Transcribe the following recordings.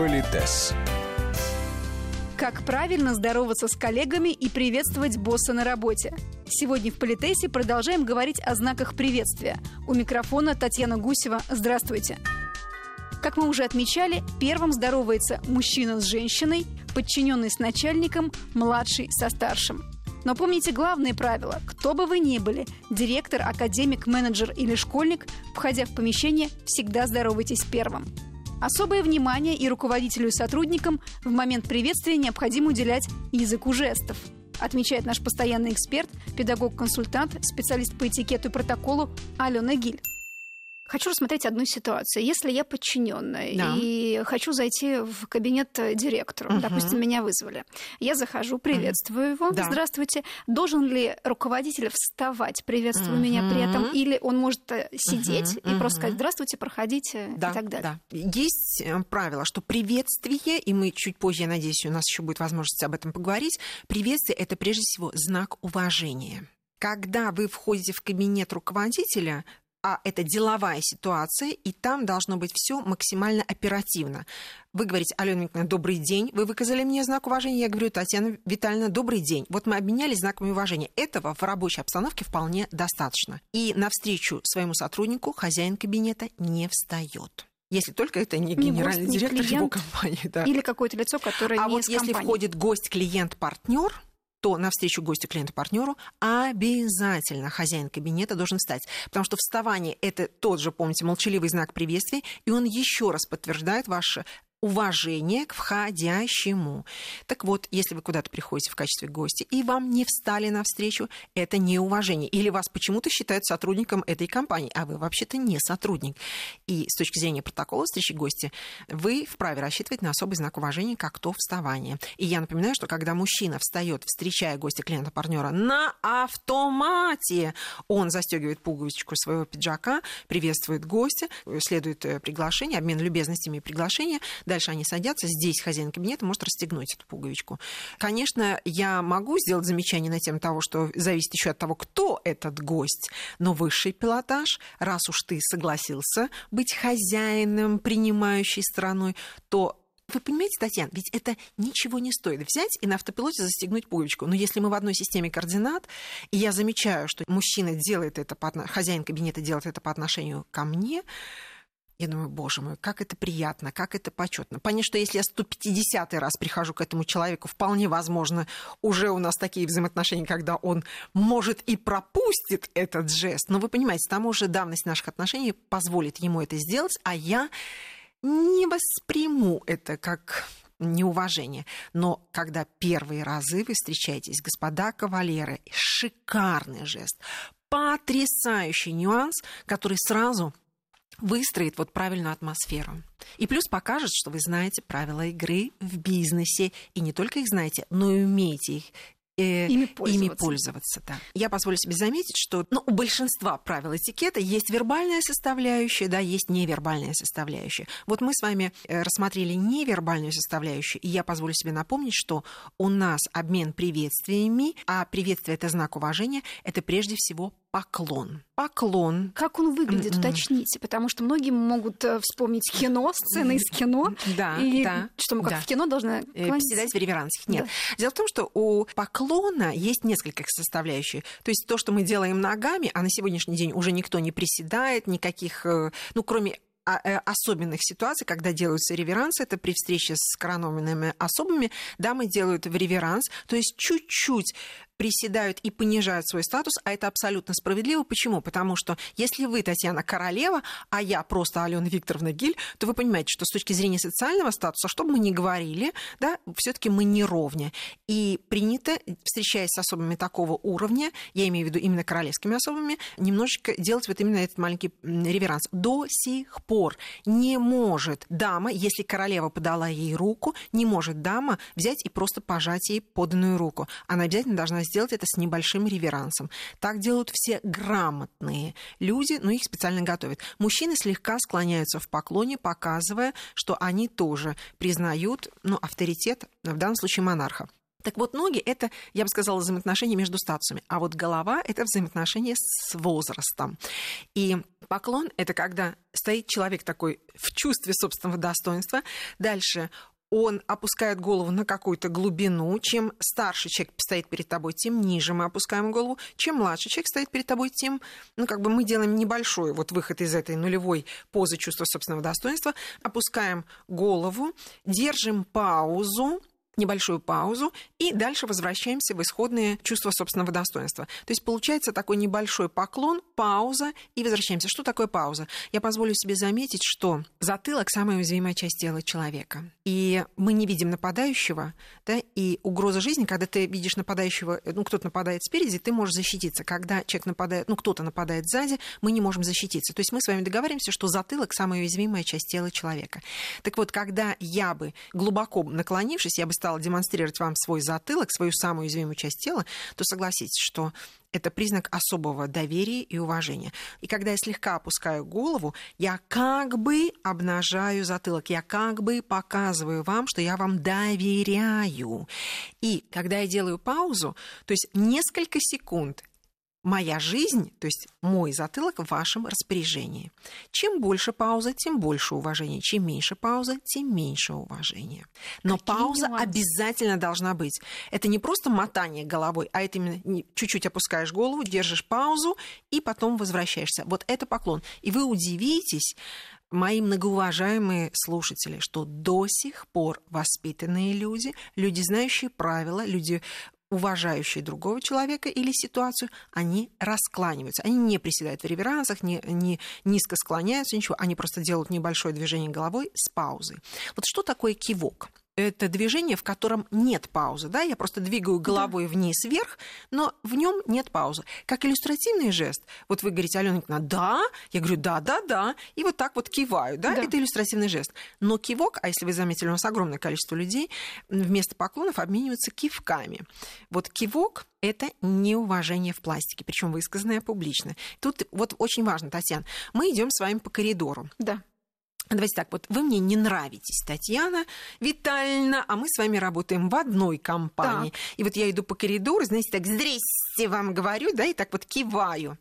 Политес. Как правильно здороваться с коллегами и приветствовать босса на работе. Сегодня в Политесе продолжаем говорить о знаках приветствия. У микрофона Татьяна Гусева. Здравствуйте. Как мы уже отмечали, первым здоровается мужчина с женщиной, подчиненный с начальником, младший со старшим. Но помните главное правило. Кто бы вы ни были, директор, академик, менеджер или школьник, входя в помещение, всегда здоровайтесь первым. Особое внимание и руководителю и сотрудникам в момент приветствия необходимо уделять языку жестов отмечает наш постоянный эксперт, педагог-консультант, специалист по этикету и протоколу Алена Гиль. Хочу рассмотреть одну ситуацию. Если я подчиненная да. и хочу зайти в кабинет директору, угу. допустим, меня вызвали, я захожу, приветствую угу. его, да. здравствуйте. Должен ли руководитель вставать, приветствуя угу. меня при этом, или он может э, сидеть угу. и просто сказать здравствуйте, проходите да, и так далее? Да. Есть э, правило, что приветствие, и мы чуть позже, я надеюсь, у нас еще будет возможность об этом поговорить, приветствие это прежде всего знак уважения когда вы входите в кабинет руководителя, а это деловая ситуация, и там должно быть все максимально оперативно. Вы говорите, Алена Викторовна, добрый день, вы выказали мне знак уважения, я говорю, Татьяна Витальевна, добрый день. Вот мы обменялись знаками уважения. Этого в рабочей обстановке вполне достаточно. И навстречу своему сотруднику хозяин кабинета не встает если только это не, не генеральный гость, директор клиент, его компании. Да. Или какое-то лицо, которое а не вот если компании. входит гость, клиент, партнер, то навстречу гостю, клиенту, партнеру обязательно хозяин кабинета должен встать. Потому что вставание – это тот же, помните, молчаливый знак приветствия, и он еще раз подтверждает ваше уважение к входящему. Так вот, если вы куда-то приходите в качестве гостя и вам не встали навстречу, это неуважение. Или вас почему-то считают сотрудником этой компании, а вы вообще-то не сотрудник. И с точки зрения протокола встречи гостя, вы вправе рассчитывать на особый знак уважения, как то вставание. И я напоминаю, что когда мужчина встает, встречая гостя клиента партнера на автомате, он застегивает пуговичку своего пиджака, приветствует гостя, следует э, приглашение, обмен любезностями и приглашение, Дальше они садятся, здесь хозяин кабинета может расстегнуть эту пуговичку. Конечно, я могу сделать замечание на тему того, что зависит еще от того, кто этот гость, но высший пилотаж, раз уж ты согласился быть хозяином, принимающей стороной, то вы понимаете, Татьяна, ведь это ничего не стоит взять и на автопилоте застегнуть пуговичку. Но если мы в одной системе координат, и я замечаю, что мужчина делает это, по, хозяин кабинета делает это по отношению ко мне, я думаю, боже мой, как это приятно, как это почетно. Понятно, что если я 150 раз прихожу к этому человеку, вполне возможно, уже у нас такие взаимоотношения, когда он может и пропустит этот жест. Но вы понимаете, там уже давность наших отношений позволит ему это сделать, а я не восприму это как неуважение. Но когда первые разы вы встречаетесь, господа кавалеры, шикарный жест, потрясающий нюанс, который сразу выстроит вот правильную атмосферу. И плюс покажет, что вы знаете правила игры в бизнесе, и не только их знаете, но и умеете их э, ими пользоваться. Ими пользоваться да. Я позволю себе заметить, что ну, у большинства правил этикета есть вербальная составляющая, да, есть невербальная составляющая. Вот мы с вами э, рассмотрели невербальную составляющую, и я позволю себе напомнить, что у нас обмен приветствиями, а приветствие это знак уважения, это прежде всего поклон. Поклон. Как он выглядит, уточните, потому что многие могут э, вспомнить кино, сцены из кино. Да, и да. Что мы как да. в кино должны Приседать в реверансах. Нет. Да. Дело в том, что у поклона есть несколько составляющих. То есть то, что мы делаем ногами, а на сегодняшний день уже никто не приседает, никаких, э, ну, кроме а, э, особенных ситуаций, когда делаются реверансы, это при встрече с коронованными особами, дамы делают в реверанс, то есть чуть-чуть приседают и понижают свой статус, а это абсолютно справедливо. Почему? Потому что если вы, Татьяна, королева, а я просто Алена Викторовна Гиль, то вы понимаете, что с точки зрения социального статуса, что бы мы ни говорили, да, все-таки мы не ровня. И принято, встречаясь с особами такого уровня, я имею в виду именно королевскими особами, немножечко делать вот именно этот маленький реверанс. До сих пор не может дама, если королева подала ей руку, не может дама взять и просто пожать ей поданную руку. Она обязательно должна сделать это с небольшим реверансом. Так делают все грамотные люди, но их специально готовят. Мужчины слегка склоняются в поклоне, показывая, что они тоже признают ну, авторитет, в данном случае монарха. Так вот, ноги – это, я бы сказала, взаимоотношения между статусами, а вот голова – это взаимоотношения с возрастом. И Поклон – это когда стоит человек такой в чувстве собственного достоинства. Дальше он опускает голову на какую-то глубину. Чем старше человек стоит перед тобой, тем ниже мы опускаем голову. Чем младше человек стоит перед тобой, тем, ну, как бы мы делаем небольшой вот выход из этой нулевой позы чувства собственного достоинства. Опускаем голову, держим паузу, небольшую паузу и дальше возвращаемся в исходные чувства собственного достоинства. То есть получается такой небольшой поклон, пауза и возвращаемся. Что такое пауза? Я позволю себе заметить, что затылок – самая уязвимая часть тела человека. И мы не видим нападающего, да, и угроза жизни, когда ты видишь нападающего, ну, кто-то нападает спереди, ты можешь защититься. Когда человек нападает, ну, кто-то нападает сзади, мы не можем защититься. То есть мы с вами договариваемся, что затылок – самая уязвимая часть тела человека. Так вот, когда я бы глубоко наклонившись, я бы стала демонстрировать вам свой затылок, свою самую уязвимую часть тела, то согласитесь, что это признак особого доверия и уважения. И когда я слегка опускаю голову, я как бы обнажаю затылок, я как бы показываю вам, что я вам доверяю. И когда я делаю паузу, то есть несколько секунд моя жизнь, то есть мой затылок в вашем распоряжении. Чем больше пауза, тем больше уважения. Чем меньше пауза, тем меньше уважения. Но Какие пауза нюансы? обязательно должна быть. Это не просто мотание головой, а это именно чуть-чуть опускаешь голову, держишь паузу и потом возвращаешься. Вот это поклон. И вы удивитесь, мои многоуважаемые слушатели, что до сих пор воспитанные люди, люди, знающие правила, люди уважающие другого человека или ситуацию, они раскланиваются. Они не приседают в реверансах, не, не низко склоняются, ничего. Они просто делают небольшое движение головой с паузой. Вот что такое кивок? Это движение, в котором нет паузы. Да? Я просто двигаю головой да. вниз-вверх, но в нем нет паузы. Как иллюстративный жест. Вот вы говорите, Алена Николаевна, да, я говорю, да, да, да, и вот так вот киваю. Да? Да. Это иллюстративный жест. Но кивок, а если вы заметили, у нас огромное количество людей вместо поклонов обмениваются кивками. Вот кивок это неуважение в пластике, причем высказанное публично. Тут вот очень важно, Татьяна, мы идем с вами по коридору. Да. Давайте так, вот вы мне не нравитесь, Татьяна Витальевна, а мы с вами работаем в одной компании. Так. И вот я иду по коридору, знаете, так, здрасте вам говорю, да, и так вот киваю.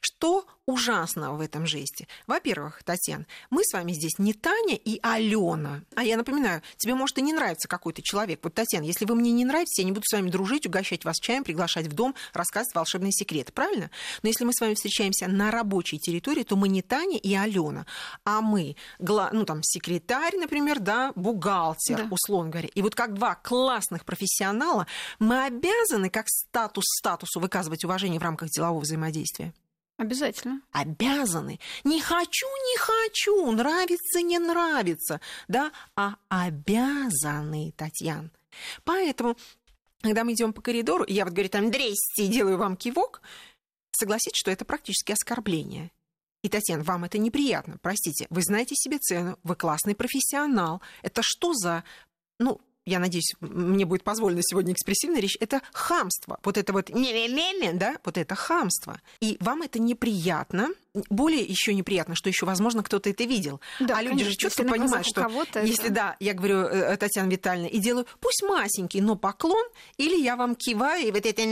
Что ужасного в этом жесте? Во-первых, Татьяна, мы с вами здесь не Таня и Алена. А я напоминаю, тебе может и не нравится какой-то человек. Вот, Татьяна, если вы мне не нравитесь, я не буду с вами дружить, угощать вас чаем, приглашать в дом, рассказывать волшебные секреты, правильно? Но если мы с вами встречаемся на рабочей территории, то мы не Таня и Алена, а мы, ну там, секретарь, например, да, бухгалтер, да. условно говоря. И вот как два классных профессионала мы обязаны как статус статусу выказывать уважение в рамках делового взаимодействия. Обязательно. Обязаны. Не хочу, не хочу, нравится, не нравится, да, а обязаны, Татьяна. Поэтому, когда мы идем по коридору, я вот говорю там, здрасте, делаю вам кивок, согласитесь, что это практически оскорбление. И, Татьяна, вам это неприятно, простите, вы знаете себе цену, вы классный профессионал. Это что за, ну, я надеюсь, мне будет позволено сегодня экспрессивная речь, это хамство. Вот это вот не да, вот это хамство. И вам это неприятно, более еще неприятно, что еще, возможно, кто-то это видел. Да, а люди конечно, же четко понимают, что если это... да, я говорю, э, Татьяна Витальевна, и делаю, пусть масенький, но поклон, или я вам киваю, и вот это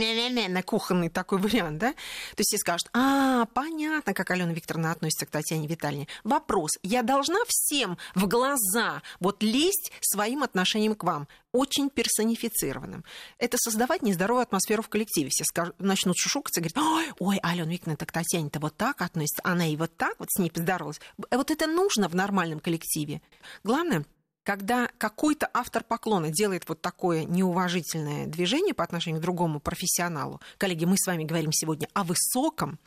на кухонный такой вариант, да? То есть все скажут, а, понятно, как Алена Викторовна относится к Татьяне Витальевне. Вопрос, я должна всем в глаза вот лезть своим отношением к вам? Очень персонифицированным. Это создавать нездоровую атмосферу в коллективе. Все скажут, начнут шушукаться и говорить, ой, ой, Алена Викторовна, так Татьяне-то вот так относится, она и вот так вот с ней поздоровалась. Вот это нужно в нормальном коллективе. Главное, когда какой-то автор поклона делает вот такое неуважительное движение по отношению к другому профессионалу, коллеги, мы с вами говорим сегодня о высоком,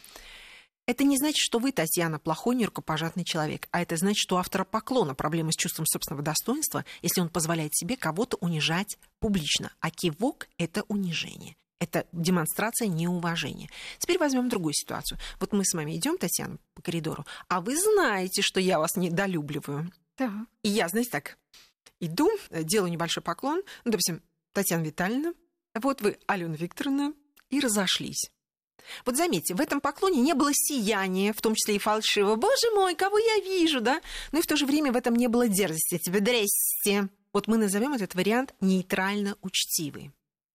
это не значит, что вы, Татьяна, плохой нерукопожатный человек, а это значит, что у автора поклона проблемы с чувством собственного достоинства, если он позволяет себе кого-то унижать публично. А кивок – это унижение. Это демонстрация неуважения. Теперь возьмем другую ситуацию. Вот мы с вами идем, Татьяна, по коридору, а вы знаете, что я вас недолюбливаю. Да. И я, знаете, так иду, делаю небольшой поклон. Ну, допустим, Татьяна Витальевна, вот вы, Алена Викторовна, и разошлись. Вот заметьте, в этом поклоне не было сияния, в том числе и фальшивого. Боже мой, кого я вижу, да? Но и в то же время в этом не было дерзости. Тебе здрасте. Вот мы назовем этот вариант нейтрально учтивый.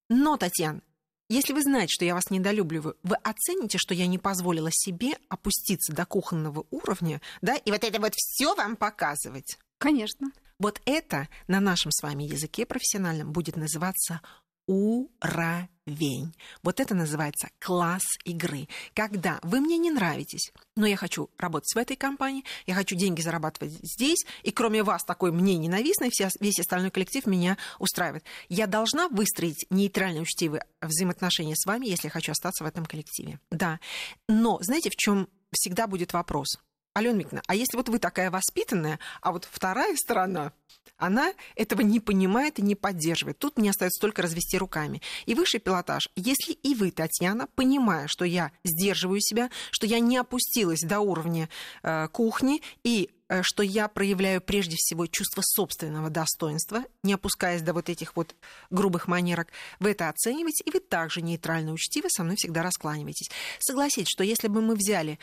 Но, Татьяна, если вы знаете, что я вас недолюбливаю, вы оцените, что я не позволила себе опуститься до кухонного уровня, да, и вот это вот все вам показывать. Конечно. Вот это на нашем с вами языке профессиональном будет называться уровень. Вот это называется класс игры. Когда вы мне не нравитесь, но я хочу работать в этой компании, я хочу деньги зарабатывать здесь, и кроме вас такой мне ненавистный, весь остальной коллектив меня устраивает. Я должна выстроить нейтральные учтивые взаимоотношения с вами, если я хочу остаться в этом коллективе. Да. Но знаете, в чем всегда будет вопрос? Алена Микна, а если вот вы такая воспитанная, а вот вторая сторона, она этого не понимает и не поддерживает. Тут мне остается только развести руками. И высший пилотаж, если и вы, Татьяна, понимая, что я сдерживаю себя, что я не опустилась до уровня э, кухни и э, что я проявляю прежде всего чувство собственного достоинства, не опускаясь до вот этих вот грубых манерок, вы это оцениваете, и вы также нейтрально учтивы со мной всегда раскланиваетесь. Согласитесь, что если бы мы взяли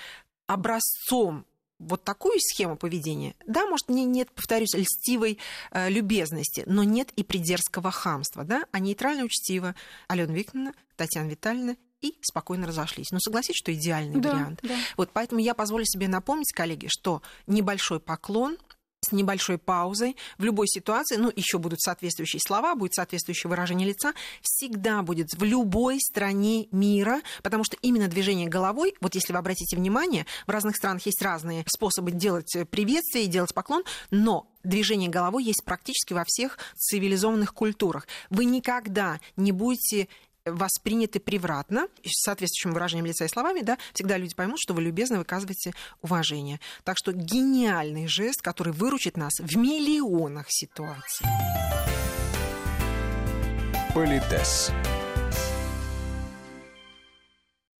образцом вот такую схему поведения, да, может, не, нет, повторюсь, льстивой э, любезности, но нет и придерзкого хамства, да, а нейтрально учтиво Алена Викторовна, Татьяна Витальевна и спокойно разошлись. Но согласитесь, что идеальный да, вариант. Да. Вот поэтому я позволю себе напомнить, коллеги, что небольшой поклон – с небольшой паузой в любой ситуации, ну, еще будут соответствующие слова, будет соответствующее выражение лица, всегда будет в любой стране мира, потому что именно движение головой, вот если вы обратите внимание, в разных странах есть разные способы делать приветствие делать поклон, но движение головой есть практически во всех цивилизованных культурах. Вы никогда не будете восприняты превратно, с соответствующим выражением лица и словами, да, всегда люди поймут, что вы любезно выказываете уважение. Так что гениальный жест, который выручит нас в миллионах ситуаций. Политес.